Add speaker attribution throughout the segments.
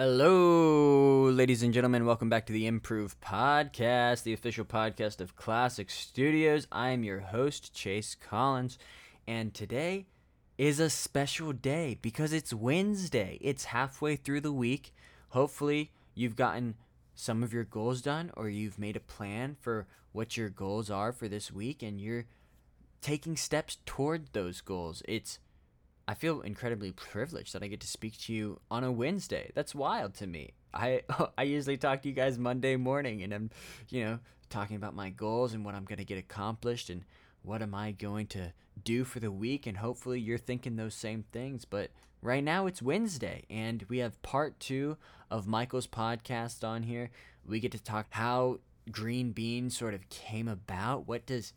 Speaker 1: Hello, ladies and gentlemen. Welcome back to the Improve Podcast, the official podcast of Classic Studios. I am your host, Chase Collins, and today is a special day because it's Wednesday. It's halfway through the week. Hopefully, you've gotten some of your goals done or you've made a plan for what your goals are for this week and you're taking steps toward those goals. It's I feel incredibly privileged that I get to speak to you on a Wednesday. That's wild to me. I I usually talk to you guys Monday morning and I'm, you know, talking about my goals and what I'm going to get accomplished and what am I going to do for the week and hopefully you're thinking those same things, but right now it's Wednesday and we have part 2 of Michael's podcast on here. We get to talk how Green Bean sort of came about. What does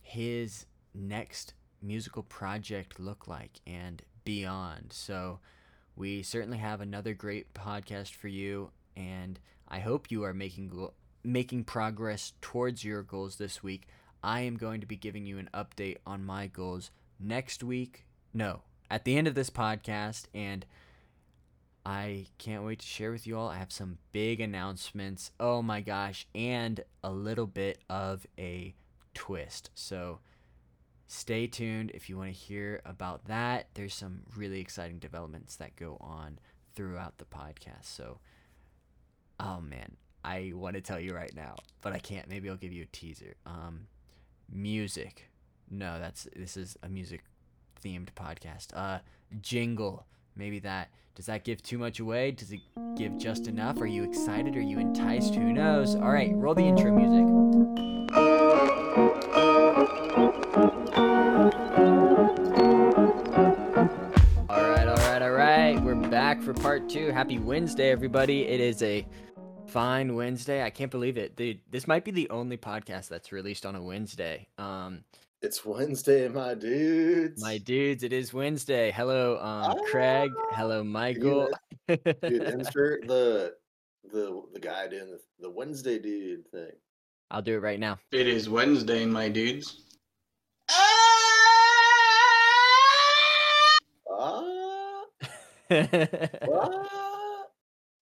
Speaker 1: his next musical project look like and beyond. So, we certainly have another great podcast for you, and I hope you are making making progress towards your goals this week. I am going to be giving you an update on my goals next week. No, at the end of this podcast, and I can't wait to share with you all. I have some big announcements. Oh my gosh, and a little bit of a twist. So, stay tuned if you want to hear about that. There's some really exciting developments that go on throughout the podcast. So, oh man, I want to tell you right now, but I can't. Maybe I'll give you a teaser. Um, music. No, that's this is a music themed podcast. Uh, jingle. Maybe that. Does that give too much away? Does it give just enough? Are you excited? Are you enticed? Who knows? All right, roll the intro music. For part two. Happy Wednesday, everybody. It is a fine Wednesday. I can't believe it. Dude, this might be the only podcast that's released on a Wednesday. Um,
Speaker 2: it's Wednesday, my dudes.
Speaker 1: My dudes, it is Wednesday. Hello, um, ah, Craig. Hello, Michael.
Speaker 2: Dude, insert the the the guy doing the, the Wednesday dude thing.
Speaker 1: I'll do it right now.
Speaker 3: It is Wednesday, my dudes.
Speaker 2: What?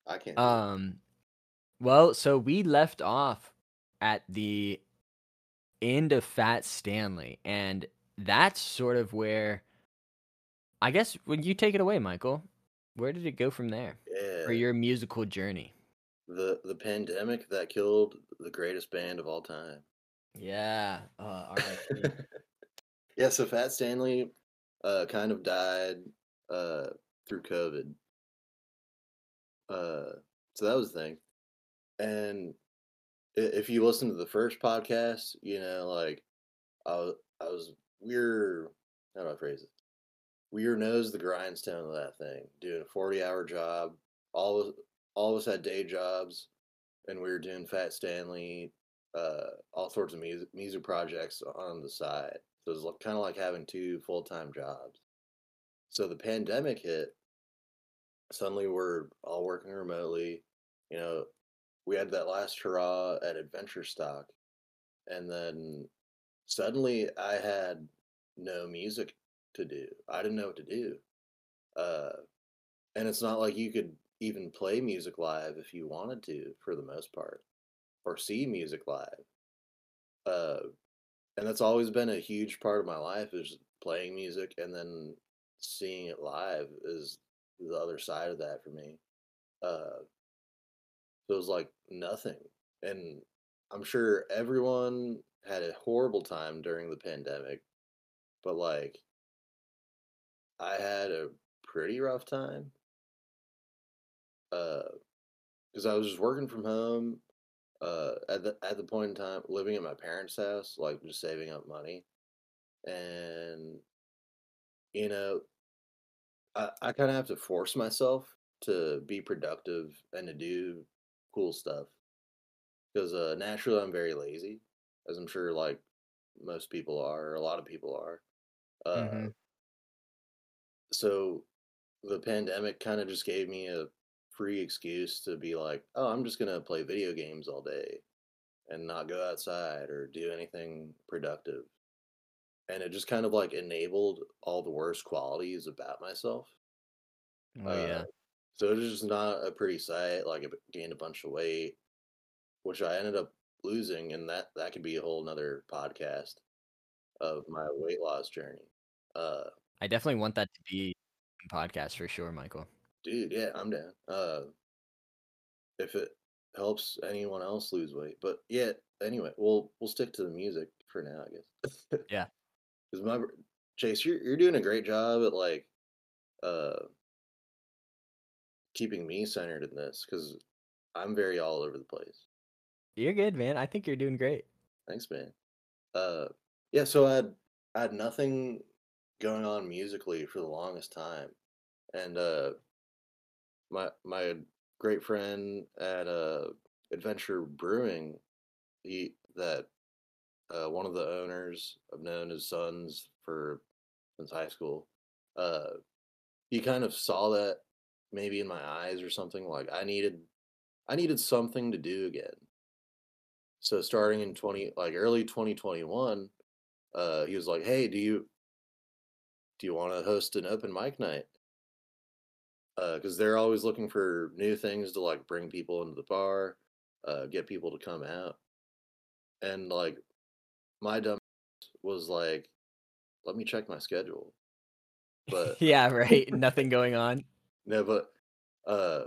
Speaker 2: I can't.
Speaker 1: Um, well, so we left off at the end of Fat Stanley, and that's sort of where I guess when you take it away, Michael, where did it go from there
Speaker 2: yeah.
Speaker 1: for your musical journey?
Speaker 2: The the pandemic that killed the greatest band of all time.
Speaker 1: Yeah. Uh,
Speaker 2: yeah. So Fat Stanley uh, kind of died uh, through COVID. Uh, so that was the thing. And if you listen to the first podcast, you know, like I was, I was we're how do I phrase it? We are nose the grindstone of that thing, doing a forty hour job. All of all of us had day jobs, and we were doing Fat Stanley, uh, all sorts of music music projects on the side. So it was kind of like having two full time jobs. So the pandemic hit. Suddenly we're all working remotely. You know, we had that last hurrah at Adventure Stock. And then suddenly I had no music to do. I didn't know what to do. Uh, and it's not like you could even play music live if you wanted to, for the most part, or see music live. Uh, and that's always been a huge part of my life is playing music and then seeing it live is the other side of that for me. Uh, so it was like nothing, and I'm sure everyone had a horrible time during the pandemic, but like I had a pretty rough time. Uh, because I was just working from home. Uh, at the at the point in time, living at my parents' house, like just saving up money, and you know, I, I kind of have to force myself to be productive and to do cool stuff because uh, naturally I'm very lazy, as I'm sure like most people are, or a lot of people are. Uh, mm-hmm. So the pandemic kind of just gave me a free excuse to be like, oh, I'm just gonna play video games all day and not go outside or do anything productive and it just kind of like enabled all the worst qualities about myself.
Speaker 1: Oh uh, yeah.
Speaker 2: So it was just not a pretty sight. Like, I gained a bunch of weight, which I ended up losing, and that that could be a whole nother podcast of my weight loss journey. Uh,
Speaker 1: I definitely want that to be a podcast for sure, Michael.
Speaker 2: dude, yeah, I'm down. Uh, if it helps anyone else lose weight, but yeah. Anyway, we'll we'll stick to the music for now, I guess.
Speaker 1: Yeah.
Speaker 2: Because my Chase, you're you're doing a great job at like, uh, keeping me centered in this because I'm very all over the place.
Speaker 1: You're good, man. I think you're doing great.
Speaker 2: Thanks, man. Uh, yeah. So I had I had nothing going on musically for the longest time, and uh, my my great friend at uh Adventure Brewing, he that uh one of the owners I've known his sons for since high school. Uh, he kind of saw that maybe in my eyes or something. Like I needed I needed something to do again. So starting in 20 like early 2021, uh he was like, "Hey, do you do you want to host an open mic night?" Uh cuz they're always looking for new things to like bring people into the bar, uh get people to come out. And like my dumb was like, "Let me check my schedule." But
Speaker 1: yeah, right. Nothing going on.
Speaker 2: no, but uh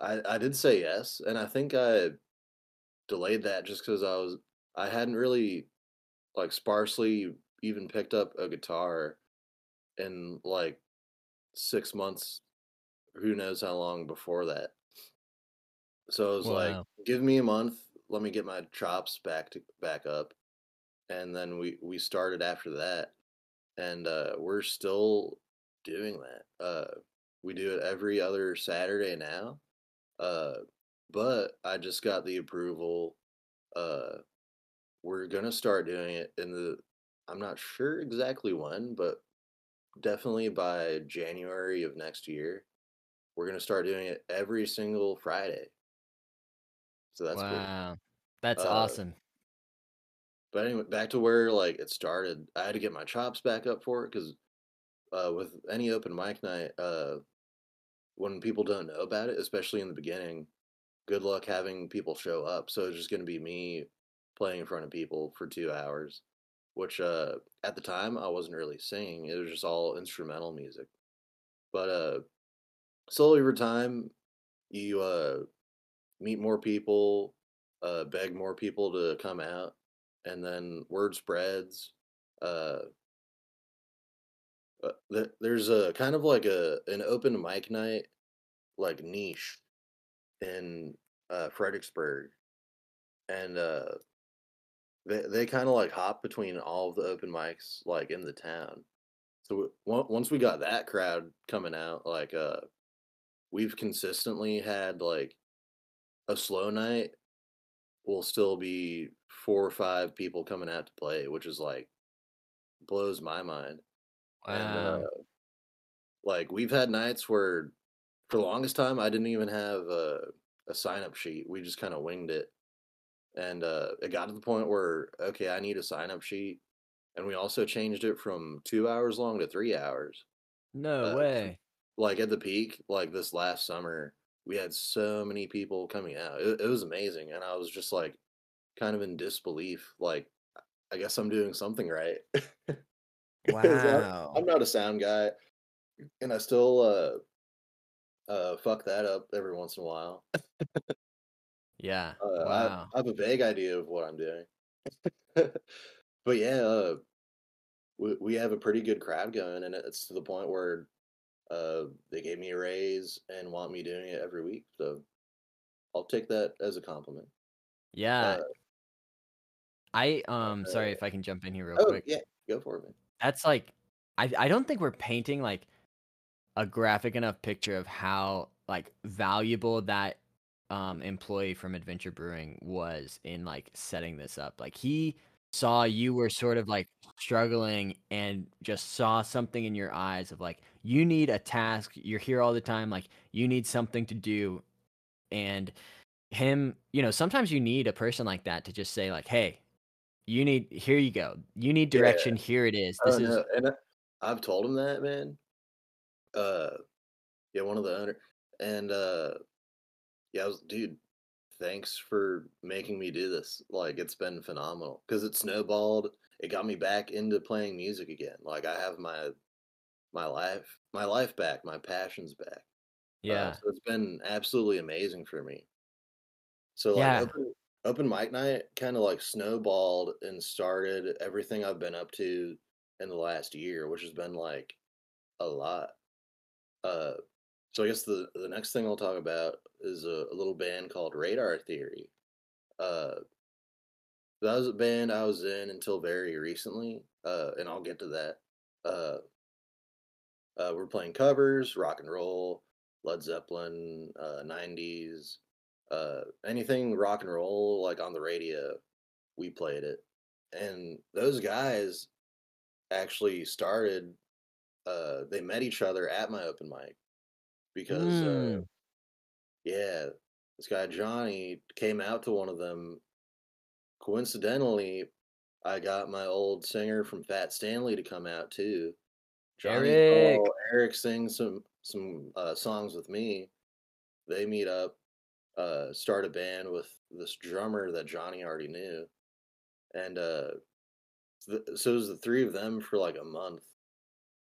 Speaker 2: I I did say yes, and I think I delayed that just because I was I hadn't really like sparsely even picked up a guitar in like six months, who knows how long before that. So I was like, give me a month, let me get my chops back to back up, and then we we started after that, and uh, we're still doing that. Uh, we do it every other Saturday now. Uh, but I just got the approval. Uh, we're gonna start doing it in the. I'm not sure exactly when, but definitely by January of next year, we're gonna start doing it every single Friday. So that's cool.
Speaker 1: wow. That's
Speaker 2: Uh,
Speaker 1: awesome.
Speaker 2: But anyway, back to where like it started. I had to get my chops back up for it because uh, with any open mic night, uh, when people don't know about it, especially in the beginning, good luck having people show up. So it's just going to be me playing in front of people for two hours, which uh, at the time I wasn't really singing. It was just all instrumental music. But uh, slowly over time, you uh, meet more people, uh, beg more people to come out, and then word spreads. Uh, uh, th- there's a kind of like a an open mic night like niche in uh, Fredericksburg, and uh, they they kind of like hop between all of the open mics like in the town. So w- once we got that crowd coming out, like uh, we've consistently had like a slow night will still be four or five people coming out to play, which is like blows my mind. And
Speaker 1: Wow.
Speaker 2: uh, like we've had nights where for the longest time I didn't even have a, a sign up sheet. We just kind of winged it. And uh, it got to the point where okay, I need a sign up sheet. And we also changed it from two hours long to three hours.
Speaker 1: No
Speaker 2: uh,
Speaker 1: way.
Speaker 2: Like at the peak, like this last summer, we had so many people coming out. It, it was amazing. And I was just like kind of in disbelief. Like, I guess I'm doing something right. 'Cause I-
Speaker 1: Wow.
Speaker 2: I'm not a sound guy, and I still uh uh fuck that up every once in a while.
Speaker 1: Yeah.
Speaker 2: Uh,
Speaker 1: Wow.
Speaker 2: I, I have a vague idea of what I'm doing, but yeah, uh, we we have a pretty good crowd going, and it's to the point where uh they gave me a raise and want me doing it every week. So I'll take that as a compliment.
Speaker 1: Yeah.
Speaker 2: Uh,
Speaker 1: I um sorry
Speaker 2: uh,
Speaker 1: if I can jump in here real
Speaker 2: oh
Speaker 1: quick.
Speaker 2: yeah, go for it, man.
Speaker 1: That's like I I don't think we're painting like a graphic enough picture of how like valuable that um employee from Adventure Brewing was in like setting this up. Like he saw you were sort of like struggling and just saw something in your eyes of like you need a task. You're here all the time like you need something to do and him, you know, sometimes you need a person like that to just say like, "Hey, you need here you go. You need
Speaker 2: Yeah.
Speaker 1: direction. Here it is. This is
Speaker 2: no, and I- I've told him that, man. Uh, yeah, one of the owner, and uh, yeah, I was, dude. Thanks for making me do this. Like, it's been phenomenal because it snowballed. It got me back into playing music again. Like, I have my my life my life back, my passions back. Uh,
Speaker 1: Yeah.
Speaker 2: so it's been absolutely amazing for me. So like
Speaker 1: Yeah.
Speaker 2: open, open mic night kind of like snowballed and started everything I've been up to in the last year, which has been like a lot. Uh, so I guess the the next thing I'll talk about is a, a little band called Radar Theory. Uh, that was a band I was in until very recently, uh, and I'll get to that. Uh, uh, we're playing covers, rock and roll, Led Zeppelin, uh, 90s, uh, anything rock and roll, like on the radio, we played it. And those guys actually started, uh, they met each other at my open mic because, uh,
Speaker 1: Mm.
Speaker 2: yeah, this guy Johnny came out to one of them. Coincidentally, I got my old singer from Fat Stanley to come out too. Johnny
Speaker 1: Eric.
Speaker 2: Eric sings some some uh, songs with me. They meet up, uh, start a band with this drummer that Johnny already knew, and uh, th- so it was the three of them for like a month,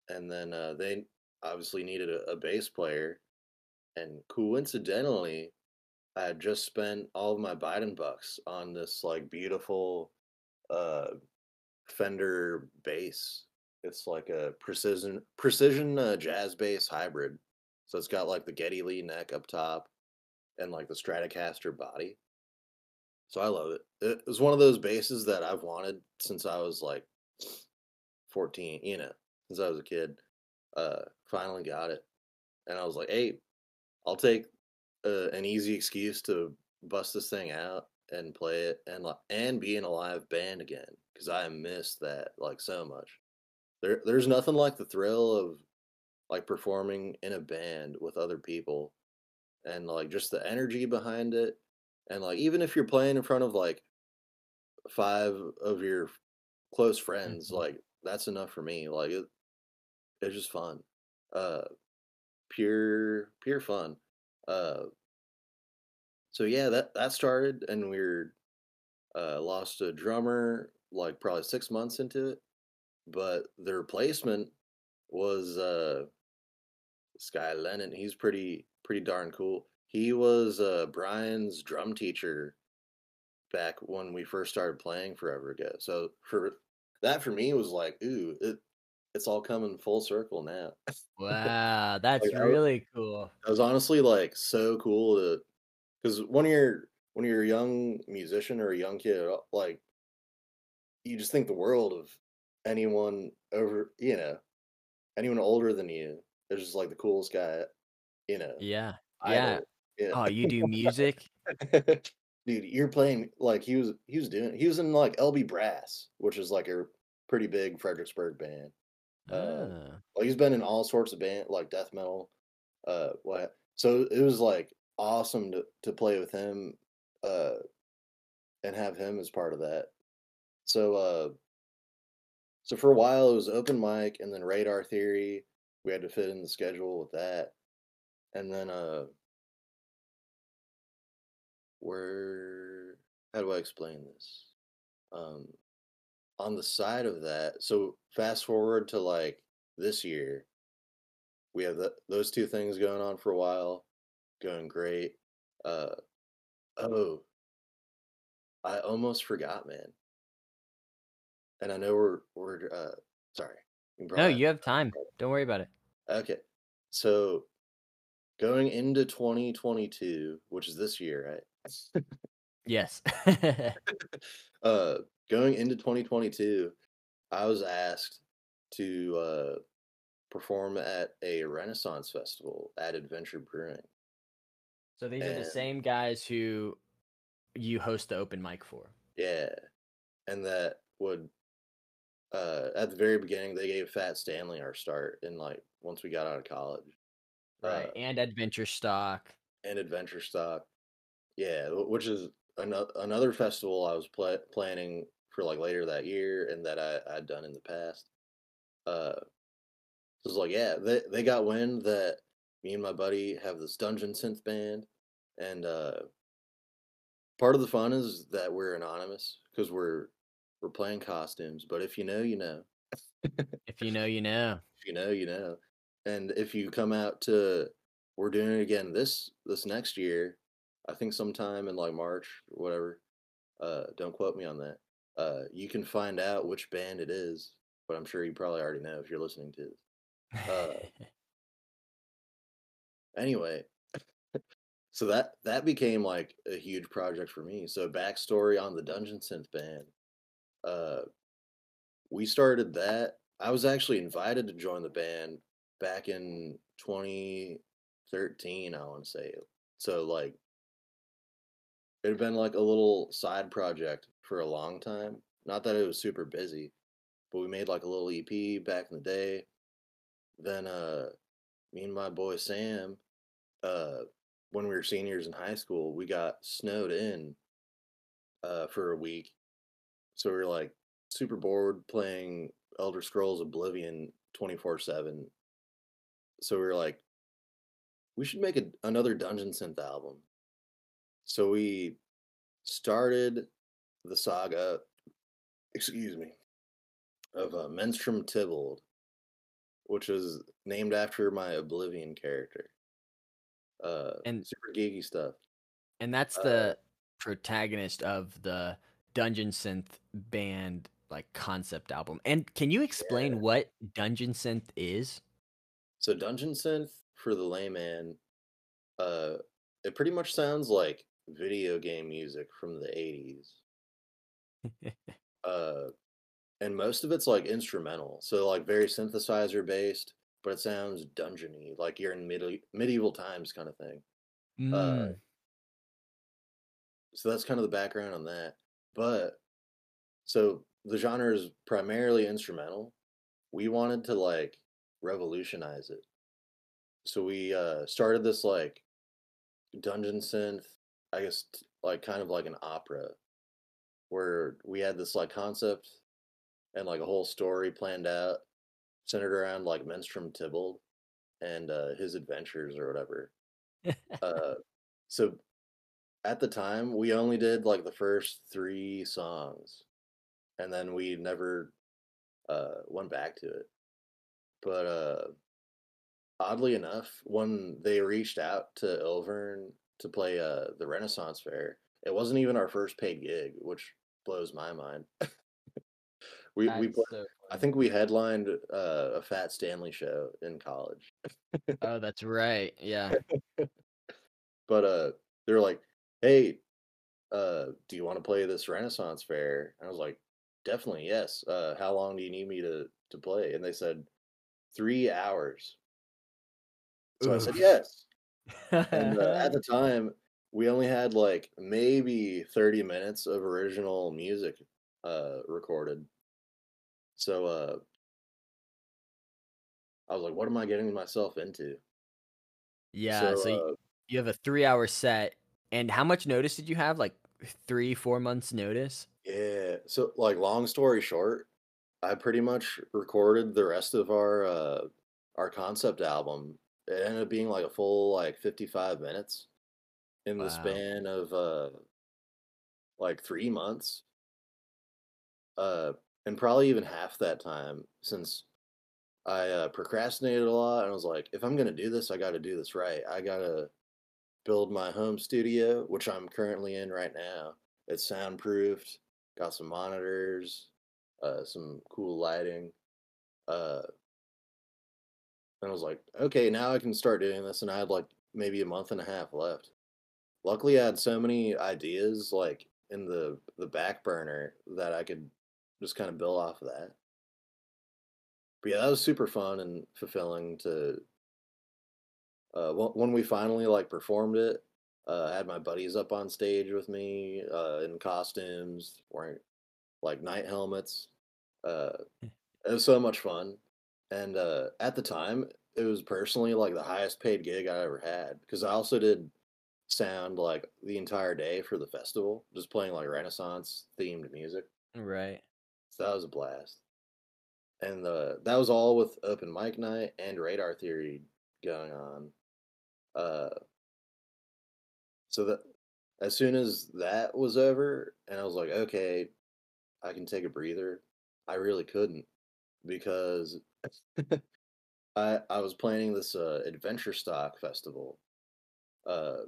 Speaker 2: and then uh, they obviously needed a, a bass player, and coincidentally, I had just spent all of my Biden bucks on this like beautiful uh, Fender bass. It's like a precision precision uh, jazz bass hybrid. So it's got like the Geddy Lee neck up top and like the Stratocaster body. So I love it. It was one of those basses that I've wanted since I was like 14, you know, since I was a kid. Uh finally got it. And I was like, "Hey, I'll take uh, an easy excuse to bust this thing out and play it and and be in a live band again because I miss that like so much. There, there's nothing like the thrill of like performing in a band with other people and like just the energy behind it and like even if you're playing in front of like five of your close friends
Speaker 1: Mhm.
Speaker 2: like that's enough for me like it, it's just fun uh pure pure fun uh so yeah that that started and we are uh lost a drummer like probably six months into it but the replacement was uh sky lennon he's pretty pretty darn cool. He was uh brian's drum teacher back when we first started playing forever ago. So for that for me was like ooh it it's all coming full circle now
Speaker 1: Wow, that's
Speaker 2: Like,
Speaker 1: really cool.
Speaker 2: It was honestly like so cool to because when you're when you're a young musician or a young kid, uh, like you just think the world of anyone over, you know, anyone older than you. They're just like the coolest guy, you know.
Speaker 1: Yeah. Yeah.
Speaker 2: yeah.
Speaker 1: Oh, you do music?
Speaker 2: Dude, you're playing like he was he was doing he was in like LB Brass, which is like a pretty big Fredericksburg band. Uh,
Speaker 1: Ah.
Speaker 2: Like he's been in all sorts of band like death metal. Uh what so it was like awesome to to play with him uh and have him as part of that. So uh so for a while it was open mic and then radar theory. We had to fit in the schedule with that. And then uh where how do I explain this? Um on the side of that, so fast forward to like this year, we have the, those two things going on for a while, going great. Uh, oh, I almost forgot, man. And I know we're we're uh sorry. can
Speaker 1: No, you have time. Don't worry about it.
Speaker 2: Okay, so going into 2022, which is this year, right?
Speaker 1: Yes.
Speaker 2: uh going into 2022 i was asked to uh perform at a renaissance festival at adventure brewing
Speaker 1: so these are the same guys who you host the open mic for.
Speaker 2: yeah and that would uh at the very beginning they gave fat stanley our start in like once we got out of college
Speaker 1: Right.
Speaker 2: Uh,
Speaker 1: and adventure stock.
Speaker 2: and adventure stock yeah which is another another festival i was pla- planning for like later that year and that i i'd done in the past uh it was like yeah they, they got wind that me and my buddy have this dungeon synth band, and uh, part of the fun is that we're anonymous because we're we're playing costumes. But if you know, you know.
Speaker 1: if you know, you know.
Speaker 2: If you know, you know. And if you come out to, we're doing it again this this next year. I think sometime in like March or whatever. Uh, don't quote me on that. Uh, you can find out which band it is, but I'm sure you probably already know if you're listening to this. Uh, anyway, so that that became like a huge project for me. So backstory on the Dungeon Synth band. Uh, we started that. I was actually invited to join the band back in 2013. I want to say so. Like it had been like a little side project for a long time. Not that it was super busy, but we made like a little EP back in the day. Then uh me and my boy Sam, uh when we were seniors in high school, we got snowed in uh for a week. So we were like super bored playing Elder Scrolls Oblivion 24/7. So we were like we should make a, another Dungeon Synth album. So we started the saga, excuse me, of uh, Menstrom Tybalt, which is named after my Oblivion character. Uh,
Speaker 1: And-
Speaker 2: super geeky stuff.
Speaker 1: And that's
Speaker 2: Uh,
Speaker 1: the protagonist of the Dungeon Synth band like concept album. And can you explain
Speaker 2: Yeah.
Speaker 1: what Dungeon Synth is?
Speaker 2: So Dungeon Synth for the layman, uh, it pretty much sounds like video game music from the '80s. uh, and most of it's like instrumental, so like very synthesizer based, but it sounds dungeony, like you're in medi- medieval times kind of thing.
Speaker 1: Mm,
Speaker 2: So that's kind of the background on that. But so the genre is primarily instrumental. We wanted to like revolutionize it. So we uh started this like dungeon synth, I guess like kind of like an opera where we had this like concept and like a whole story planned out centered around like Menstrom Tybalt and uh his adventures or whatever. uh so at the time we only did like the first three songs and then we never uh went back to it but uh oddly enough when they reached out to Ilvern to play uh the renaissance fair it wasn't even our first paid gig which blows my mind. We we
Speaker 1: that's so
Speaker 2: i think we headlined uh, a fat stanley show in college.
Speaker 1: Oh, that's right. Yeah.
Speaker 2: but uh they were like hey uh do you want to play this renaissance fair? And i was like definitely yes. Uh how long do you need me to to play? And they said three hours. So i said yes. And uh, at the time we only had like maybe 30 minutes of original music uh recorded so uh i was like what am i getting myself into
Speaker 1: yeah. So, y-
Speaker 2: uh,
Speaker 1: you have a three hour set. And how much notice did you have? Like three, four months notice?
Speaker 2: Yeah. So like long story short, I pretty much recorded the rest of our uh our concept album. It ended up being like a full like 55 minutes in the
Speaker 1: Wow.
Speaker 2: span of uh like 3 months. Uh and probably even half that time since I uh, procrastinated a lot and was like if I'm to do this, I got to do this right. I got to build my home studio, which I'm currently in right now. It's soundproofed, got some monitors, uh, some cool lighting. Uh, and I was like, okay, now I can start doing this. And I had like maybe a month and a half left. Luckily, I had so many ideas like in the the back burner that I could just kind of build off of that. But yeah, that was super fun and fulfilling to uh, when we finally like performed it, uh, I had my buddies up on stage with me uh, in costumes, wearing like knight helmets. Uh, it was so much fun, and uh, at the time, it was personally like the highest paid gig I ever had because I also did sound like the entire day for the festival, just playing like Renaissance themed music.
Speaker 1: Right.
Speaker 2: So that was a blast. And uh, that was all with open mic night and radar theory going on. Uh, so that as soon as that was over, and I was like, okay, I can take a breather. I really couldn't because I I was planning this uh, adventure stock festival, uh,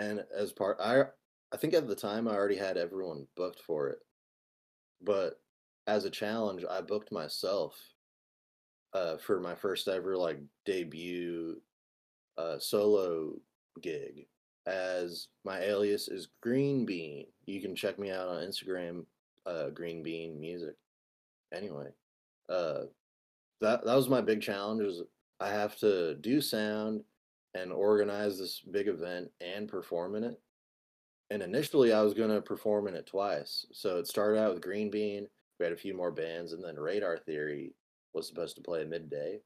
Speaker 2: and as part I I think at the time I already had everyone booked for it, but as a challenge I booked myself uh, for my first ever like debut uh, solo gig as my alias is Green Bean. You can check me out on Instagram, uh, Green Bean Music. Anyway, uh, that that was my big challenge. Is I have to do sound and organize this big event and perform in it. And initially, I was going to perform in it twice. So it started out with Green Bean. We had a few more bands, and then Radar Theory was supposed to play midday.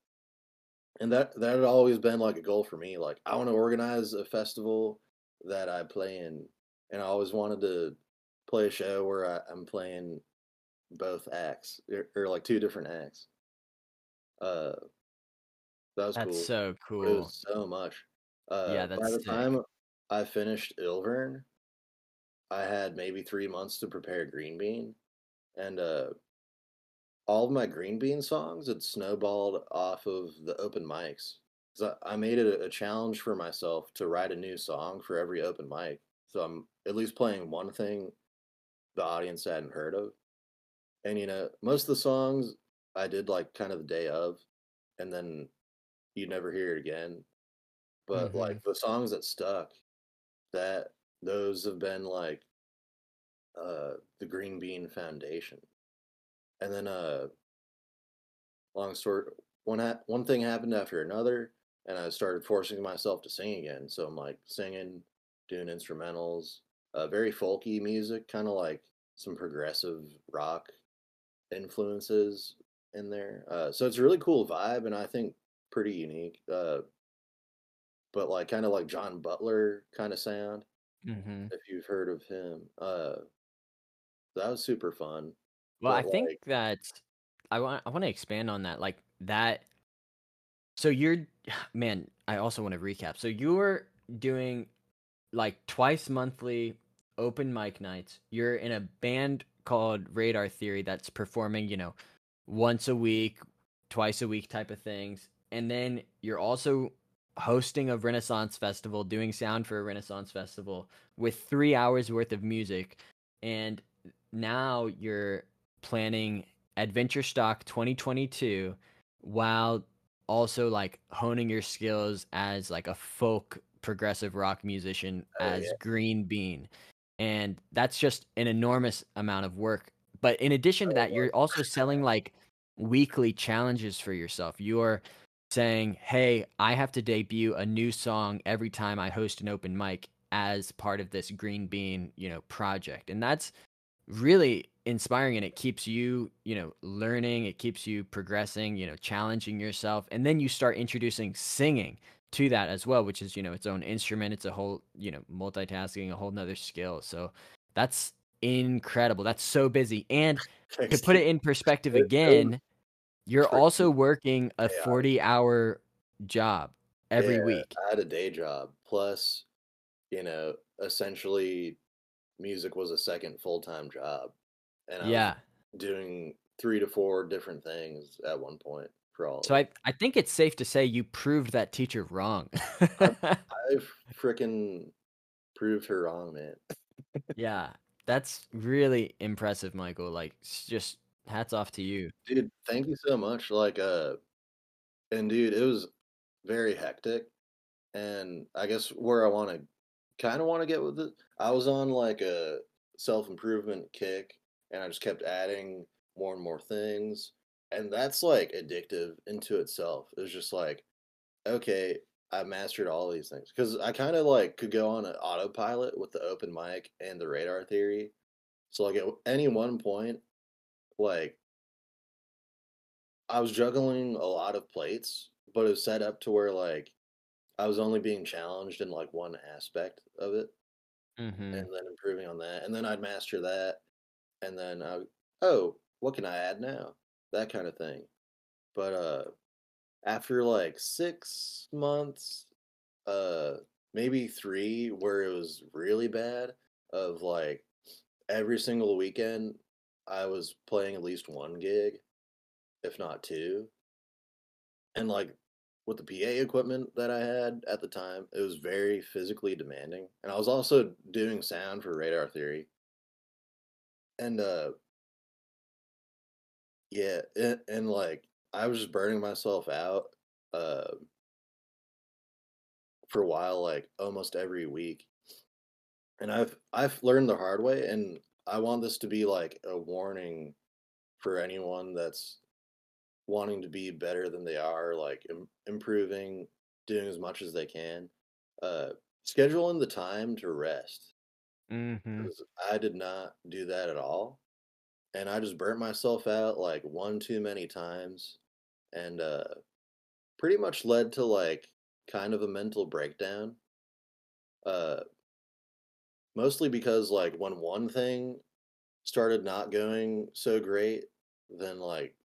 Speaker 2: And that that had always been like a goal for me. Like I want to organize a festival that I play in, and I always wanted to play a show where I, I'm playing both acts or, or like two different acts. Uh, that was
Speaker 1: That's
Speaker 2: cool.
Speaker 1: so
Speaker 2: It
Speaker 1: cool.
Speaker 2: was so much. Uh,
Speaker 1: Yeah,
Speaker 2: by
Speaker 1: that's
Speaker 2: the
Speaker 1: sick.
Speaker 2: time I finished Ilvern, I had maybe three months to prepare Green Bean, and uh, all of my Green Bean songs had snowballed off of the open mics. I, I made it a challenge for myself to write a new song for every open mic, so I'm at least playing one thing the audience hadn't heard of. And you know, most of the songs I did like kind of the day of, and then you never hear it again. But
Speaker 1: Mhm.
Speaker 2: like the songs that stuck, that those have been like uh the Green Bean Foundation. And then uh long story one ha- one thing happened after another and I started forcing myself to sing again. So I'm like singing, doing instrumentals, uh very folky music, kind of like some progressive rock influences in there. Uh so it's a really cool vibe and I think pretty unique. Uh but like kind of like John Butler kind of sound
Speaker 1: hmm
Speaker 2: if you've heard of him. Uh that was super fun.
Speaker 1: Well, I
Speaker 2: But
Speaker 1: think that I want I want to expand on that. Like that. So you're, man. I also want to recap. So you're doing like twice monthly open mic nights. You're in a band called Radar Theory that's performing, you know, once a week, twice a week type of things. And then you're also hosting a Renaissance festival, doing sound for a Renaissance festival with three hours worth of music. And now you're planning Adventure Stock 2022 while also like honing your skills as like a folk progressive rock musician
Speaker 2: Oh,
Speaker 1: as
Speaker 2: yeah.
Speaker 1: Green Bean. And that's just an enormous amount of work. But in addition to
Speaker 2: Oh,
Speaker 1: that, you're also selling like weekly challenges for yourself. You're saying, "Hey, I have to debut a new song every time I host an open mic as part of this Green Bean, you know, project." And that's really inspiring and it keeps you, you know, learning, it keeps you progressing, you know, challenging yourself. And then you start introducing singing to that as well, which is, you know, its own instrument. It's a whole, you know, multitasking, a whole nother skill. So that's incredible. That's so busy. And to put it in perspective again, you're also working a
Speaker 2: chaotic.
Speaker 1: 40 hour job every
Speaker 2: Yeah,
Speaker 1: week.
Speaker 2: I had a day job plus, you know, essentially music was a second full-time job. And I
Speaker 1: Yeah.
Speaker 2: was doing three to four different things at one point for all
Speaker 1: So. I, I think it's safe to say you proved that teacher wrong.
Speaker 2: I freaking proved her wrong, man.
Speaker 1: yeah, that's really impressive, Michael. Like, just hats off to you.
Speaker 2: Dude, thank you so much. Like, uh, and dude, it was very hectic. And I guess where I want to kind of want to get with it, I was on like a self improvement kick, and I just kept adding more and more things. And that's like addictive into itself. It was just like, okay, I mastered all these things because I kind of like could go on an autopilot with the open mic and the radar theory. So like at any one point, like I was juggling a lot of plates, but it was set up to where like I was only being challenged in like one aspect of it
Speaker 1: Mm-hmm.
Speaker 2: and then improving on that. And then I'd master that. And then I, oh, what can I add now? That kind of thing. But uh after like six months, uh maybe three where it was really bad of like every single weekend I was playing at least one gig, if not two. And like with the PA equipment that I had at the time, it was very physically demanding. And I was also doing sound for Radar Theory. And uh yeah, and, and like I was just burning myself out uh for a while like almost every week. And I've I've learned the hard way and I want this to be like a warning for anyone that's wanting to be better than they are, like Im- improving, doing as much as they can. Uh, scheduling the time to rest.
Speaker 1: Mm-hmm.
Speaker 2: I did not do that at all, and I just burnt myself out like one too many times, and uh, pretty much led to like kind of a mental breakdown. Uh, mostly because like when one thing started not going so great, then like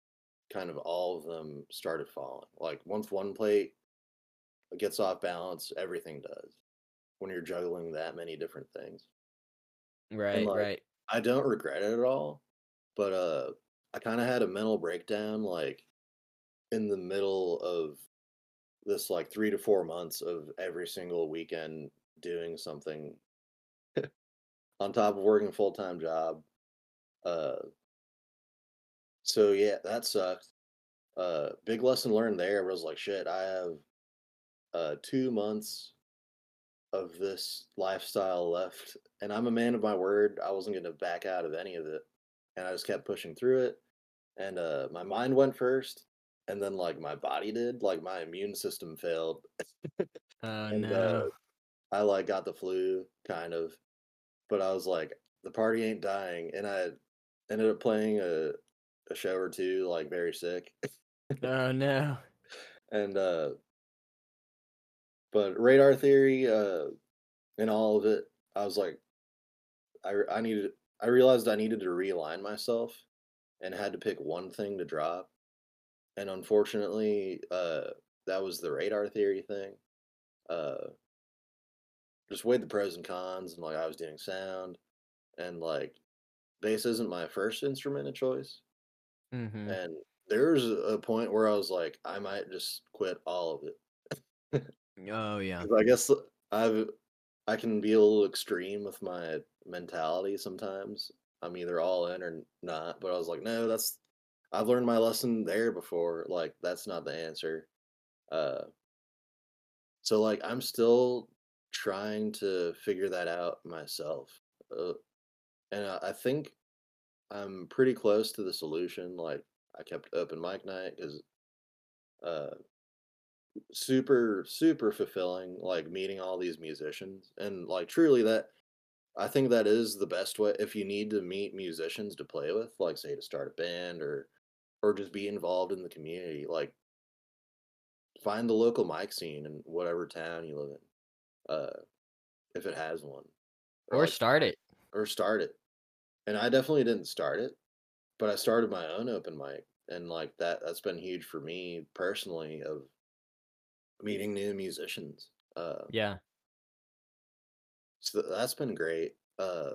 Speaker 2: kind of all of them started falling. Like once one plate gets off balance, everything does when you're juggling that many different things.
Speaker 1: Right,
Speaker 2: like,
Speaker 1: right.
Speaker 2: I don't regret it at all, but uh I kind of had a mental breakdown like in the middle of this like 3 to 4 months of every single weekend doing something on top of working a full-time job. Uh so yeah, that sucked. Uh big lesson learned there was like shit, I have uh 2 months of this lifestyle left and I'm a man of my word. I wasn't going to back out of any of it. And I just kept pushing through it. And uh my mind went first and then like my body did, like my immune system failed
Speaker 1: Oh
Speaker 2: and
Speaker 1: no.
Speaker 2: uh I like got the flu kind of. But I was like the party ain't dying and I ended up playing a a show or two like very sick.
Speaker 1: oh no.
Speaker 2: and uh but radar theory uh in all of it i was like i i needed i realized i needed to realign myself and had to pick one thing to drop and unfortunately uh that was the radar theory thing uh just weighed the pros and cons and like i was doing sound and like bass isn't my first instrument of choice
Speaker 1: Mm-hmm.
Speaker 2: and there's a point where i was like i might just quit all of it
Speaker 1: Oh yeah.
Speaker 2: I guess I've I can be a little extreme with my mentality sometimes. I'm either all in or not, but I was like, no, that's I've learned my lesson there before. Like that's not the answer. Uh so like I'm still trying to figure that out myself. Uh, and I, I think I'm pretty close to the solution. Like I kept open mic night because uh super super fulfilling like meeting all these musicians and like truly that i think that is the best way if you need to meet musicians to play with like say to start a band or or just be involved in the community like find the local mic scene in whatever town you live in uh if it has one
Speaker 1: Or
Speaker 2: like,
Speaker 1: start it.
Speaker 2: or start it and i definitely didn't start it but i started my own open mic and like that that's been huge for me personally of meeting new musicians uh
Speaker 1: Yeah.
Speaker 2: so that's been great uh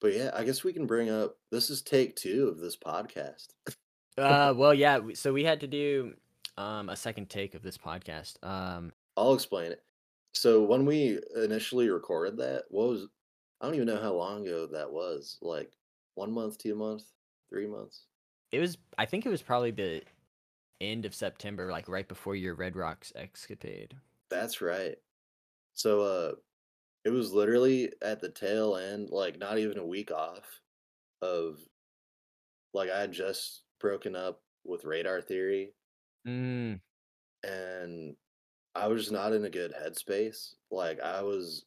Speaker 2: but yeah i guess we can bring up this is take two of this podcast
Speaker 1: Uh well yeah, so we had to do um a second take of this podcast. Um
Speaker 2: i'll explain it so when we initially recorded that what was i don't even know how long ago that was like one month two months three months
Speaker 1: it was I think it was probably the end of September, like right before your Red Rocks escapade.
Speaker 2: That's right. So uh it was literally at the tail end, like not even a week off of like I had just broken up with radar theory
Speaker 1: Mm.
Speaker 2: and I was just not in a good headspace. Like I was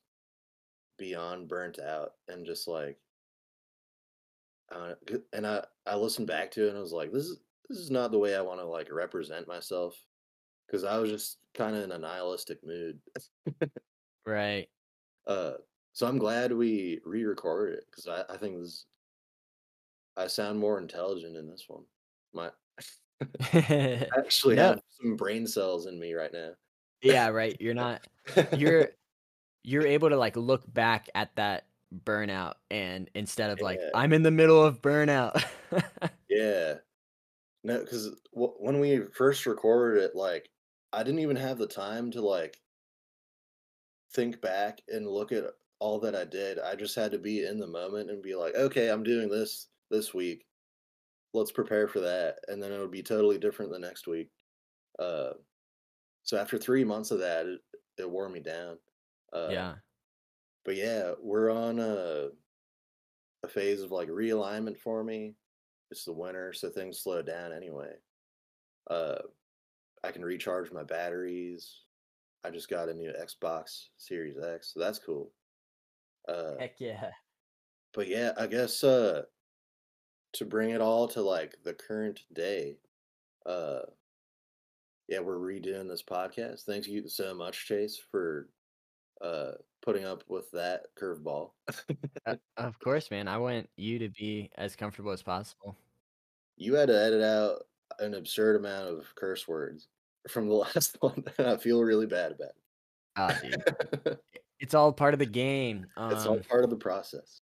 Speaker 2: beyond burnt out and just like uh, and I I listened back to it and I was like this is this is not the way I want to like represent myself because I was just kind of in a nihilistic mood.
Speaker 1: Right.
Speaker 2: Uh, so I'm glad we re-recorded it because I, I think this I sound more intelligent in this one. My I actually
Speaker 1: No.
Speaker 2: have some brain cells in me right now.
Speaker 1: Yeah, right. You're not you're you're able to like look back at that burnout and instead of like
Speaker 2: Yeah.
Speaker 1: I'm in the middle of burnout.
Speaker 2: Yeah. No, because w- when we first recorded it, like, I didn't even have the time to like think back and look at all that I did. I just had to be in the moment and be like, okay, I'm doing this this week. Let's prepare for that, and then it would be totally different the next week. Uh, so after three months of that, it, it wore me down. Uh,
Speaker 1: yeah.
Speaker 2: but yeah, we're on a a phase of like realignment for me. It's the winter, so things slow down anyway. Uh, I can recharge my batteries. I just got a new Xbox Series X, so that's cool. Uh,
Speaker 1: Heck yeah.
Speaker 2: but yeah, I guess uh, to bring it all to like the current day, uh, yeah, we're redoing this podcast. Thank you so much, Chase, for uh putting up with that curveball.
Speaker 1: Of course, man. I want you to be as comfortable as possible.
Speaker 2: You had to edit out an absurd amount of curse words from the last one, and I feel really bad about
Speaker 1: Ah, dude. It's all part of the game. Um,
Speaker 2: it's all part of the process.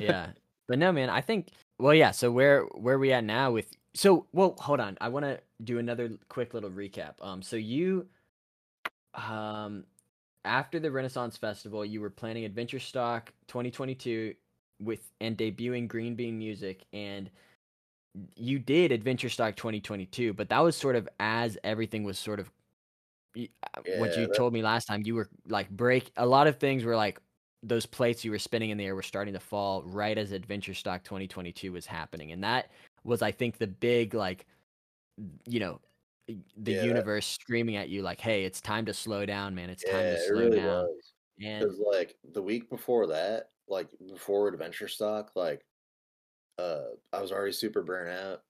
Speaker 1: yeah. But no, man, I think well, yeah, so where where we at now with so well, hold on. I want to do another quick little recap. Um so you um after the Renaissance Festival, you were planning Adventure Stock 2022 with and debuting Green Bean Music and you did Adventure Stock 2022, but that was sort of as everything was sort of uh, what you
Speaker 2: that-
Speaker 1: told me last time. You were like break a lot of things were like those plates you were spinning in the air were starting to fall right as Adventure Stock 2022 was happening, and that was I think the big like you know the
Speaker 2: Yeah, that-
Speaker 1: universe screaming at you like, "Hey, it's time to slow down, man. It's time
Speaker 2: yeah,
Speaker 1: to
Speaker 2: it
Speaker 1: slow
Speaker 2: really
Speaker 1: down."
Speaker 2: was.
Speaker 1: And
Speaker 2: Because like the week before that, like before Adventure Stock, like uh I was already super burnt out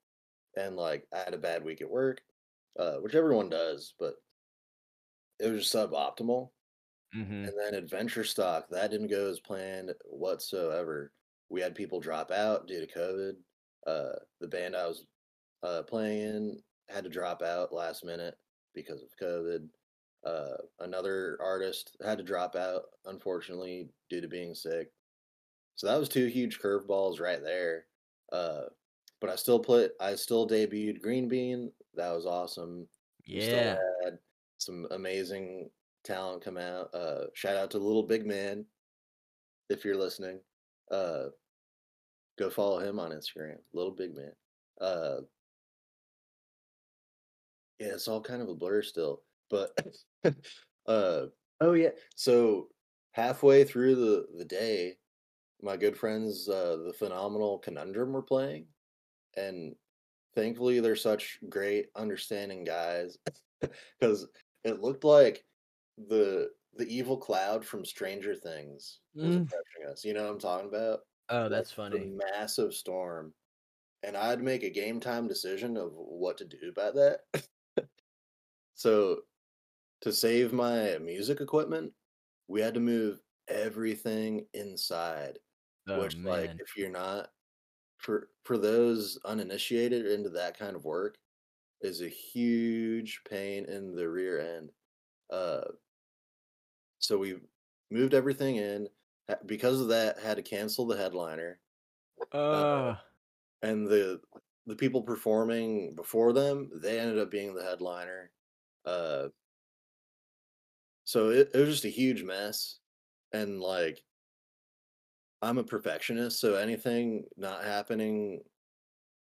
Speaker 2: and like I had a bad week at work, uh, which everyone does, but it was just suboptimal.
Speaker 1: mhm,
Speaker 2: And then Adventure Stock, that didn't go as planned whatsoever. We had people drop out due to COVID. Uh, the band I was uh, playing in had to drop out last minute because of COVID. Uh, another artist had to drop out, unfortunately, due to being sick. So that was two huge curveballs right there. Uh, but I still put, I still debuted Green Bean. That was awesome.
Speaker 1: Yeah,
Speaker 2: had some amazing talent come out. Uh, shout out to Little Big Man, if you're listening. Go follow him on Instagram, Little Big Man. Uh, yeah, it's all kind of a blur still, but uh, oh yeah. So halfway through the the day, my good friends, uh, the Phenomenal Conundrum, were playing, and thankfully they're such great, understanding guys because it looked like the the evil cloud from Stranger Things was
Speaker 1: Mm.
Speaker 2: approaching us. You know what I'm talking about?
Speaker 1: Oh, that's funny.
Speaker 2: massive storm, and I'd make a game time decision of what to do about that. so, to save my music equipment, we had to move everything inside.
Speaker 1: Oh
Speaker 2: which, like, if you're not for for those uninitiated into that kind of work, is a huge pain in the rear end. Uh, so we moved everything in. Because of that, had to cancel the headliner
Speaker 1: oh,
Speaker 2: and the the people performing before them they ended up being the headliner uh so it, it was just a huge mess and like i'm a perfectionist so anything not happening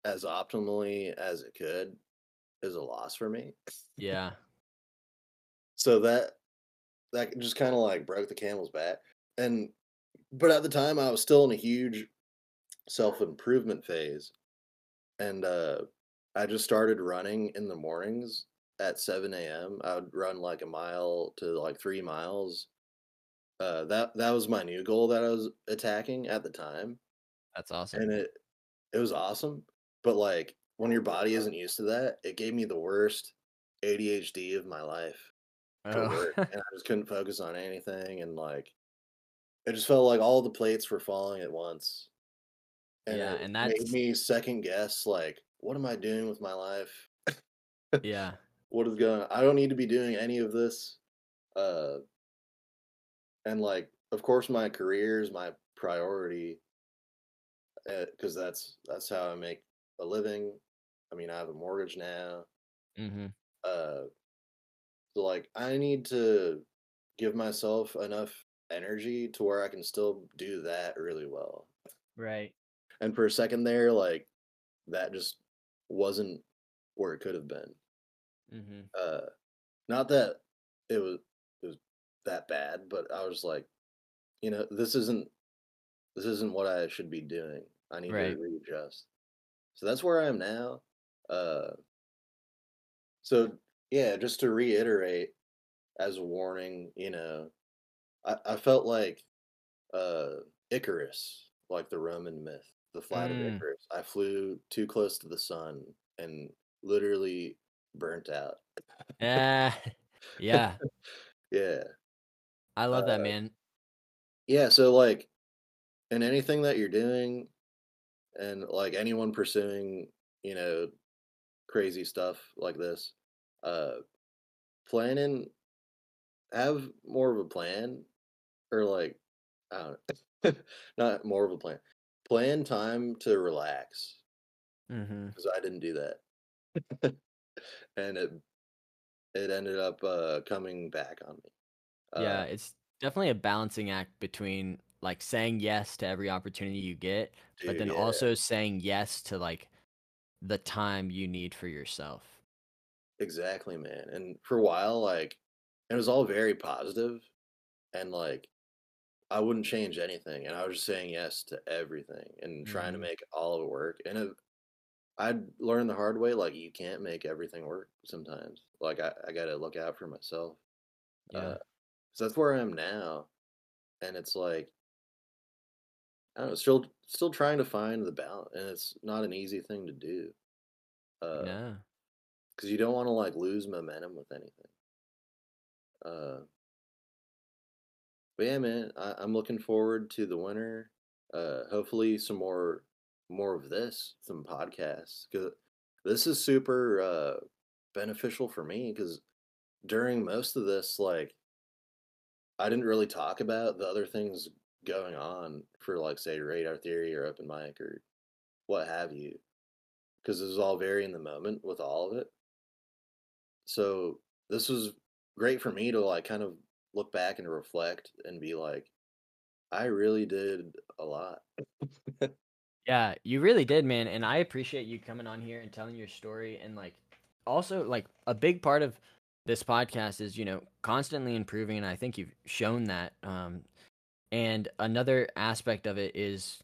Speaker 2: as optimally as it could is a loss for me.
Speaker 1: Yeah,
Speaker 2: so that that just kind of like broke the camel's back and but at the time i was still in a huge self-improvement phase and uh i just started running in the mornings at 7 a.m i would run like a mile to like three miles uh that that was my new goal that i was attacking at the time
Speaker 1: that's awesome.
Speaker 2: and it it was awesome but like when your body isn't used to that it gave me the worst adhd of my life
Speaker 1: Oh,
Speaker 2: and I just couldn't focus on anything, and like it just felt like all the plates were falling at once.
Speaker 1: Yeah,
Speaker 2: it
Speaker 1: and
Speaker 2: made me second guess like, what am I doing with my life?
Speaker 1: yeah.
Speaker 2: what is going on? I don't need to be doing any of this. Uh, and like, of course, my career is my priority because that's that's how I make a living. I mean, I have a mortgage now.
Speaker 1: Mm-hmm.
Speaker 2: Uh, so like, I need to give myself enough energy to where I can still do that really well.
Speaker 1: Right.
Speaker 2: And for a second there, like, that just wasn't where it could have been.
Speaker 1: Mm-hmm.
Speaker 2: Uh, not that it was it was that bad, but I was like, you know, this isn't this isn't what I should be doing. I need
Speaker 1: Right.
Speaker 2: to readjust. So that's where I am now. Uh, so yeah, just to reiterate, as a warning, you know, I, I felt like uh Icarus, like the Roman myth, the flight
Speaker 1: Mm.
Speaker 2: of Icarus. I flew too close to the sun and literally burnt out.
Speaker 1: Yeah. yeah.
Speaker 2: Yeah.
Speaker 1: I love that,
Speaker 2: Uh,
Speaker 1: man.
Speaker 2: Yeah, so like in anything that you're doing and like anyone pursuing, you know, crazy stuff like this, uh planning have more of a plan or like I don't know, not more of a plan. Plan time to relax
Speaker 1: Mm-hmm.
Speaker 2: because I didn't do that. and it it ended up uh coming back on me.
Speaker 1: Yeah,
Speaker 2: Uh,
Speaker 1: it's definitely a balancing act between like saying yes to every opportunity you get, but then
Speaker 2: yeah.
Speaker 1: also saying yes to like the time you need for yourself.
Speaker 2: Exactly, man. And for a while, like, it was all very positive, and like, I wouldn't change anything, and I was just saying yes to everything and trying to
Speaker 1: Mhm.
Speaker 2: make all of it work. And it, I'd learned the hard way, like, you can't make everything work sometimes. Like, I, I got to look out for myself.
Speaker 1: Yeah.
Speaker 2: Uh, so that's where I am now, and it's like, I don't know, still, still trying to find the balance, and it's not an easy thing to do. Uh,
Speaker 1: no.
Speaker 2: because you don't want to like lose momentum with anything. Uh, but yeah, man, I, I'm looking forward to the winter. Uh, hopefully some more more of this, some podcasts, because this is super uh beneficial for me. Because during most of this, like, I didn't really talk about the other things going on for like say radar theory or open mic or what have you, because it was all very in the moment with all of it so this was great for me to like kind of look back and reflect and be like i really did a lot.
Speaker 1: Yeah, you really did, man, and I appreciate you coming on here and telling your story and like also like a big part of this podcast is, you know, constantly improving and I think you've shown that um and another aspect of it is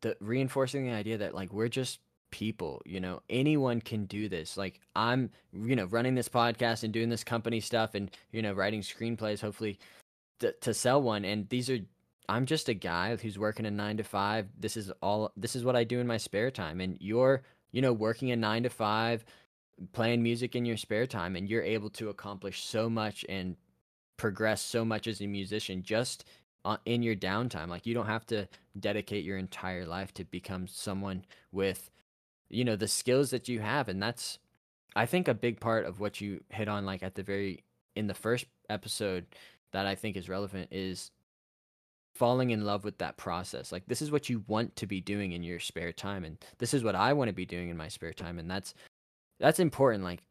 Speaker 1: the reinforcing the idea that like we're just people, you know, anyone can do this. Like I'm, you know, running this podcast and doing this company stuff and, you know, writing screenplays hopefully to, to sell one and these are I'm just a guy who's working a 9 to 5. This is all this is what I do in my spare time and you're, you know, working a 9 to 5 playing music in your spare time and you're able to accomplish so much and progress so much as a musician just in your downtime like you don't have to dedicate your entire life to become someone with you know the skills that you have and that's i think a big part of what you hit on like at the very in the first episode that i think is relevant is falling in love with that process. Like this is what you want to be doing in your spare time and this is what i want to be doing in my spare time and that's that's important like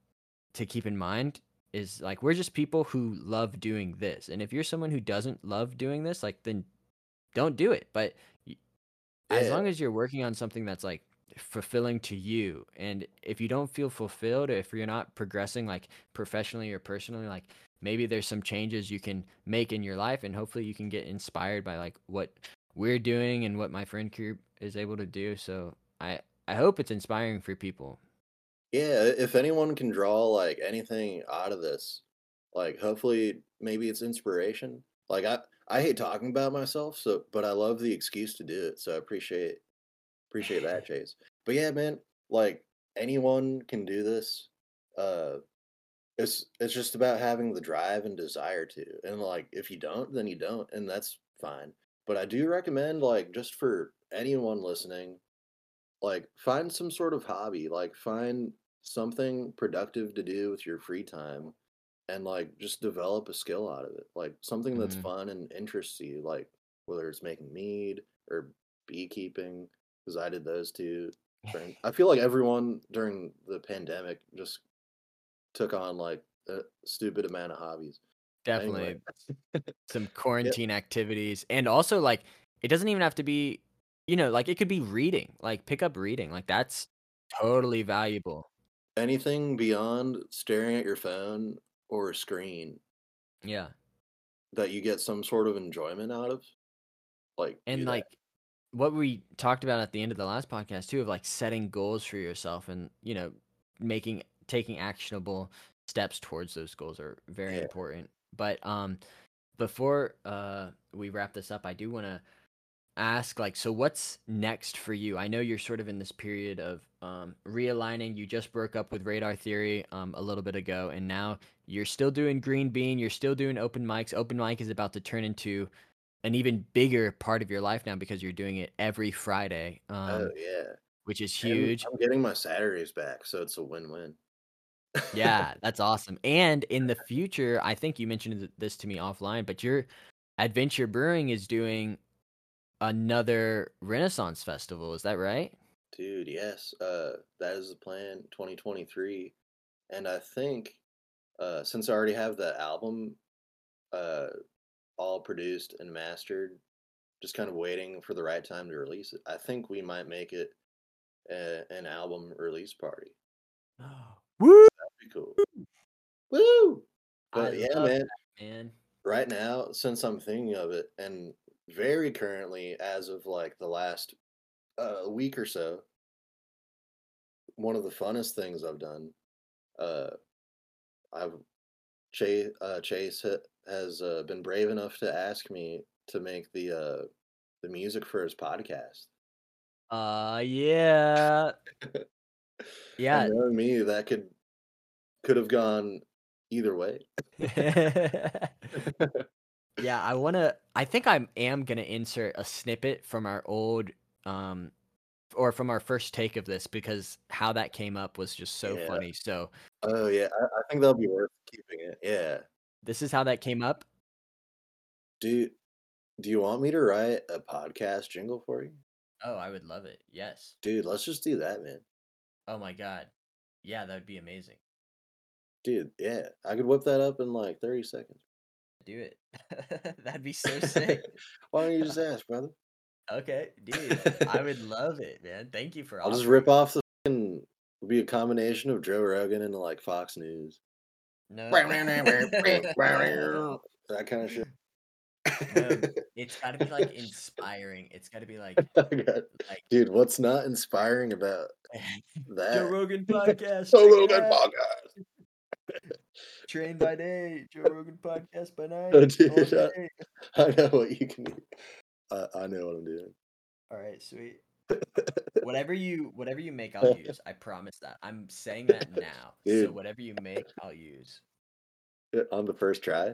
Speaker 1: to keep in mind is like we're just people who love doing this and if you're someone who doesn't love doing this like then don't do it but y- as long as you're working on something that's like fulfilling to you. And if you don't feel fulfilled if you're not progressing like professionally or personally like maybe there's some changes you can make in your life and hopefully you can get inspired by like what we're doing and what my friend group is able to do. So i i hope it's inspiring for people.
Speaker 2: Yeah if anyone can draw like anything out of this like hopefully maybe it's inspiration. Like i i hate talking about myself so but i love the excuse to do it so i appreciate appreciate that chase but yeah man like anyone can do this uh it's it's just about having the drive and desire to and like if you don't then you don't and that's fine but i do recommend like just for anyone listening like find some sort of hobby like find something productive to do with your free time and like just develop a skill out of it. Like something that's
Speaker 1: Mhm.
Speaker 2: fun and interests you, like whether it's making mead or beekeeping, because I did those two. during- I feel like everyone during the pandemic just took on like a stupid amount of hobbies.
Speaker 1: Definitely
Speaker 2: Anyway,
Speaker 1: some quarantine activities. And also like it doesn't even have to be, you know, like it could be reading. Like pick up reading. Like that's totally valuable.
Speaker 2: anything beyond staring at your phone or a screen
Speaker 1: Yeah.
Speaker 2: that you get some sort of enjoyment out of, like
Speaker 1: And
Speaker 2: like that.
Speaker 1: What we talked about at the end of the last podcast too of like setting goals for yourself and, you know, making taking actionable steps towards those goals are very
Speaker 2: Yeah.
Speaker 1: important. But um before uh we wrap this up, I do want to ask like so what's next for you i know you're sort of in this period of um, realigning you just broke up with radar theory um, a little bit ago and now you're still doing green bean you're still doing open mics open mic is about to turn into an even bigger part of your life now because you're doing it every friday um,
Speaker 2: oh yeah,
Speaker 1: which is
Speaker 2: And
Speaker 1: huge
Speaker 2: I'm getting my Saturdays back, so it's a win-win.
Speaker 1: yeah that's awesome and in the future i think you mentioned this to me offline but your adventure brewing is doing another renaissance festival is that right
Speaker 2: Dude, yes. Uh that is the plan 2023. And I think uh since I already have the album uh all produced and mastered, just kind of waiting for the right time to release it. I think we might make it a, an album release party. Oh.
Speaker 1: Woo!
Speaker 2: That'd be cool. Woo!
Speaker 1: I
Speaker 2: But yeah,
Speaker 1: love
Speaker 2: man,
Speaker 1: man.
Speaker 2: right now, since I'm thinking of it, and very currently, as of like the last uh, week or so, one of the funnest things I've done, uh, I've Chase, uh, Chase ha- has uh, been brave enough to ask me to make the uh, the music for his podcast.
Speaker 1: Uh yeah. Yeah.
Speaker 2: Knowing me, that could could have gone either way.
Speaker 1: yeah, I want to I think I am going to insert a snippet from our old um or from our first take of this because how that came up was just so
Speaker 2: Yeah.
Speaker 1: funny. So,
Speaker 2: Oh yeah, I, I think that'll be worth keeping it. Yeah,
Speaker 1: this is how that came up.
Speaker 2: do do you want me to write a podcast jingle for you,
Speaker 1: Oh, I would love it. Yes.
Speaker 2: dude? Let's just do that, man.
Speaker 1: Oh my god. Yeah, that would be amazing.
Speaker 2: Dude, yeah, I could whip that up in like thirty seconds.
Speaker 1: Do it. That'd be so sick.
Speaker 2: Why don't you just ask, brother?
Speaker 1: Okay, dude. I would love it, man. Thank you for
Speaker 2: I'll just rip off the. Fucking, it'll be a combination of Joe Rogan and like Fox News.
Speaker 1: No.
Speaker 2: that kind of shit.
Speaker 1: No, it's got to be like inspiring. It's got to be like
Speaker 2: Okay.
Speaker 1: like
Speaker 2: Dude, what's not inspiring about that?
Speaker 1: Joe Rogan podcast.
Speaker 2: Joe Rogan podcast.
Speaker 1: Train by day, Joe Rogan podcast by night.
Speaker 2: Oh, dude, I- I know what you can do. I, I know what I'm doing.
Speaker 1: All right, sweet. Whatever you whatever you make, I'll use. I promise that. I'm saying that now. So whatever you make, I'll use.
Speaker 2: On the first try,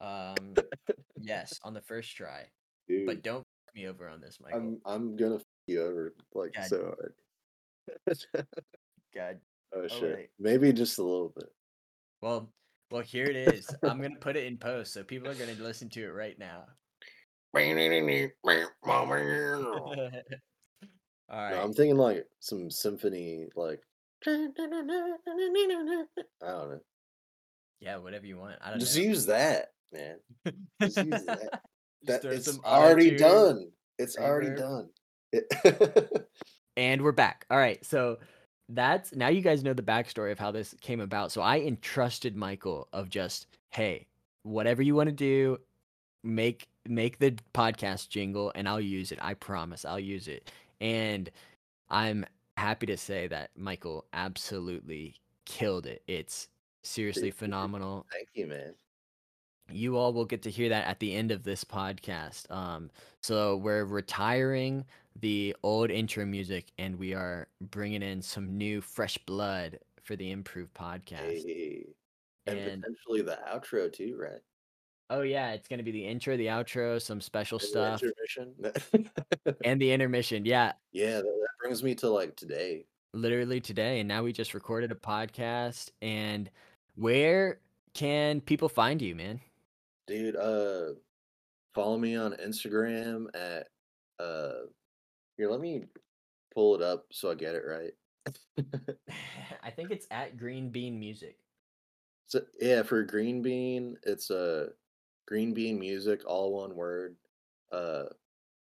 Speaker 1: Um, yes, on the first try.
Speaker 2: dude.
Speaker 1: But don't f me over on this, Michael.
Speaker 2: I'm I'm gonna f you over like
Speaker 1: God.
Speaker 2: so hard.
Speaker 1: God.
Speaker 2: oh shit.
Speaker 1: Alright.
Speaker 2: Maybe just a little bit.
Speaker 1: Well, well, here it is. I'm gonna put it in post, so people are gonna listen to it right now. All
Speaker 2: No. I'm thinking like some symphony, like I don't know.
Speaker 1: Yeah, whatever you want. I don't
Speaker 2: Just
Speaker 1: know.
Speaker 2: use that, man. Just use that. That it's already done. It's already done. It-
Speaker 1: And we're back. All right. So that's now you guys know the backstory of how this came about. So I entrusted Michael of just, hey, whatever you want to do, make make the podcast jingle and I'll use it. I promise I'll use it. And I'm happy to say that Michael absolutely killed it. It's seriously phenomenal.
Speaker 2: Thank you, man.
Speaker 1: you all will get to hear that at the end of this podcast. Um, so we're retiring the old intro music and we are bringing in some new fresh blood for the improved podcast.
Speaker 2: Hey. And,
Speaker 1: And
Speaker 2: potentially the outro too, right?
Speaker 1: Oh yeah, it's gonna be the intro, the outro, some special
Speaker 2: And the
Speaker 1: stuff,
Speaker 2: intermission.
Speaker 1: and the intermission. Yeah,
Speaker 2: yeah, that, that brings me to like today.
Speaker 1: literally today, and now we just recorded a podcast. And where can people find you, man?
Speaker 2: Dude, uh follow me on Instagram at uh here, let me pull it up so I get it right.
Speaker 1: I think it's at Green Bean Music.
Speaker 2: So yeah, for Green Bean, it's a uh, Green Bean Music, all one word. Uh,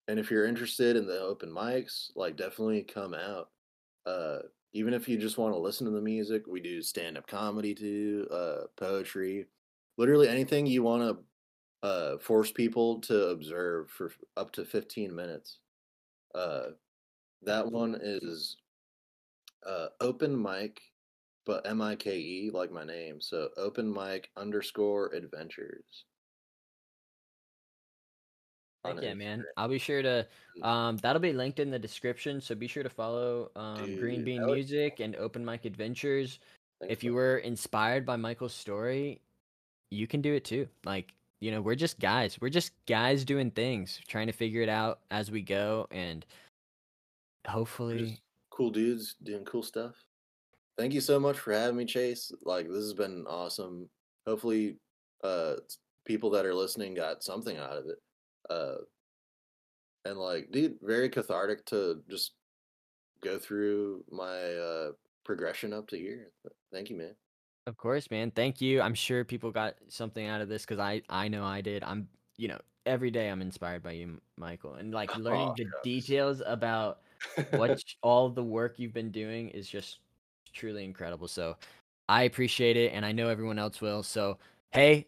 Speaker 2: and if you're interested in the open mics, like definitely come out. Uh, even if you just want to listen to the music, we do stand up comedy too, uh, poetry, literally anything you want to uh, force people to observe for up to 15 minutes. Uh, that one is uh, open mic, but M I K E, like my name. So open mic underscore adventures.
Speaker 1: Heck yeah, man. I'll be sure to mm. um that'll be linked in the description, so be sure to follow um Dude, Green Bean Music and Open Mic Adventures. Thanks, if you were inspired by Michael's story, you can do it too. Like, you know, we're just guys. We're just guys doing things, trying to figure it out as we go and hopefully
Speaker 2: cool dudes doing cool stuff. Thank you so much for having me, Chase. Like this has been awesome. Hopefully uh people that are listening got something out of it. Uh, and like, dude, very cathartic to just go through my uh, progression up to here. Thank you, man.
Speaker 1: Of course, man. Thank you. I'm sure people got something out of this because I I know I did. I'm you know every day I'm inspired by you, Michael, and like learning oh, the details about what all the work you've been doing is just truly incredible. So I appreciate it, and I know everyone else will. So hey,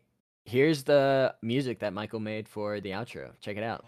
Speaker 1: here's the music that Michael made for the outro. Check it out.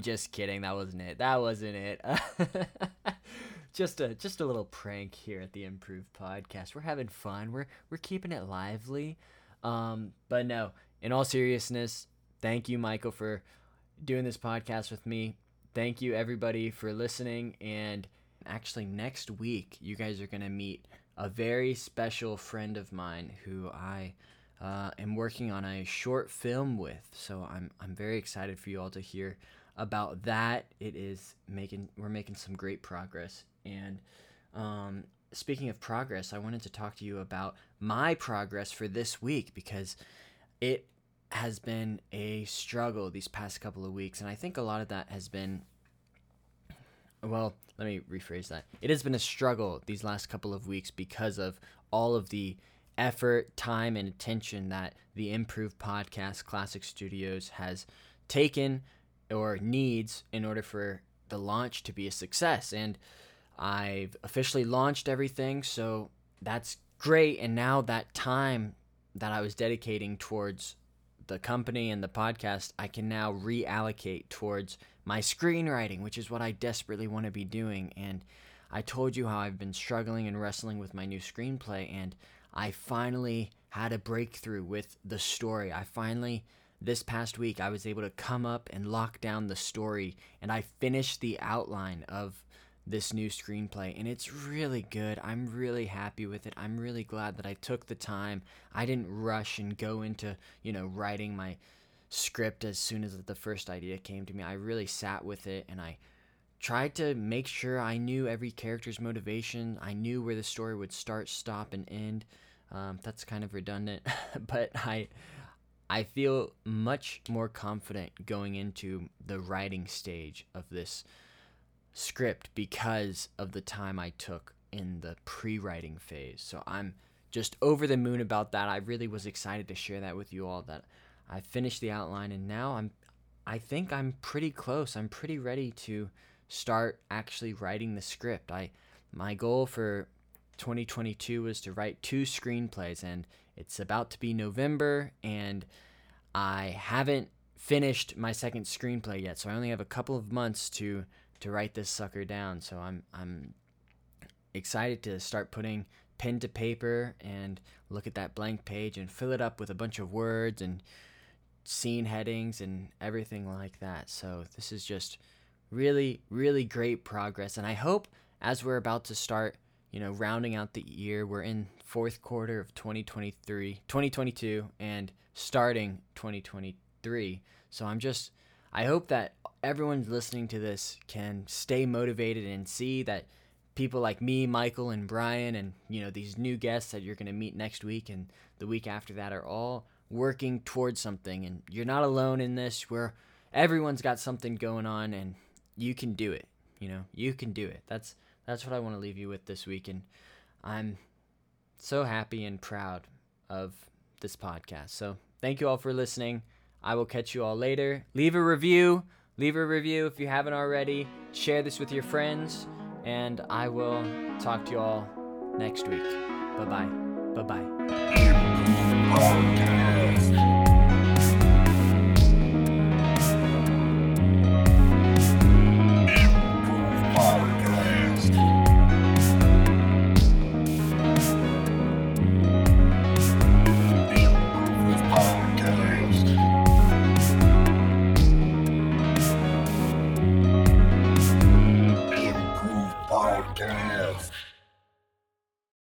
Speaker 1: Just kidding. That wasn't it. That wasn't it. just a just a little prank here at the Improved Podcast. We're having fun. We're we're keeping it lively. Um, but no, in all seriousness, thank you, Michael, for doing this podcast with me. Thank you, everybody, for listening. And actually, next week, you guys are gonna meet a very special friend of mine who I uh, am working on a short film with. So I'm I'm very excited for you all to hear about that. It is making we're making some great progress. And um, speaking of progress, I wanted to talk to you about my progress for this week because it has been a struggle these past couple of weeks, and I think a lot of that has been. Well, let me rephrase that. It has been a struggle these last couple of weeks because of all of the effort, time, and attention that the Improved Podcast Classic Studios has taken or needs in order for the launch to be a success. And I've officially launched everything, so that's great. And now that time that I was dedicating towards the company and the podcast, I can now reallocate towards my screenwriting, which is what I desperately want to be doing. And I told you how I've been struggling and wrestling with my new screenplay, and I finally had a breakthrough with the story. I finally this past week, I was able to come up and lock down the story, and I finished the outline of this new screenplay, and it's really good. I'm really happy with it. I'm really glad that I took the time. I didn't rush and go into, you know, writing my script as soon as the first idea came to me. I really sat with it and I tried to make sure I knew every character's motivation. I knew where the story would start, stop, and end. Um, that's kind of redundant, but I I feel much more confident going into the writing stage of this script because of the time I took in the pre writing phase. So I'm just over the moon about that. I really was excited to share that with you all that I finished the outline and now I'm I think I'm pretty close. I'm pretty ready to start actually writing the script. I my goal for 2022 was to write two screenplays and it's about to be November and I haven't finished my second screenplay yet. So I only have a couple of months to to write this sucker down. So I'm I'm excited to start putting pen to paper and look at that blank page and fill it up with a bunch of words and scene headings and everything like that. So this is just really, really great progress. And I hope as we're about to start, you know, rounding out the year, we're in fourth quarter of 2023, 2022 and starting 2023. So I'm just I hope that everyone listening to this can stay motivated and see that people like me, Michael and Brian and you know these new guests that you're going to meet next week and the week after that are all working towards something. And you're not alone in this. Where everyone's got something going on and you can do it you know you can do it. That's that's what i want to leave you with this week and i'm so happy and proud of this podcast. So thank you all for listening. I will catch you all later. Leave a review leave a review if you haven't already. Share this with your friends and i will talk to you all next week. Bye bye bye bye.